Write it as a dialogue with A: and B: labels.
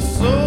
A: So.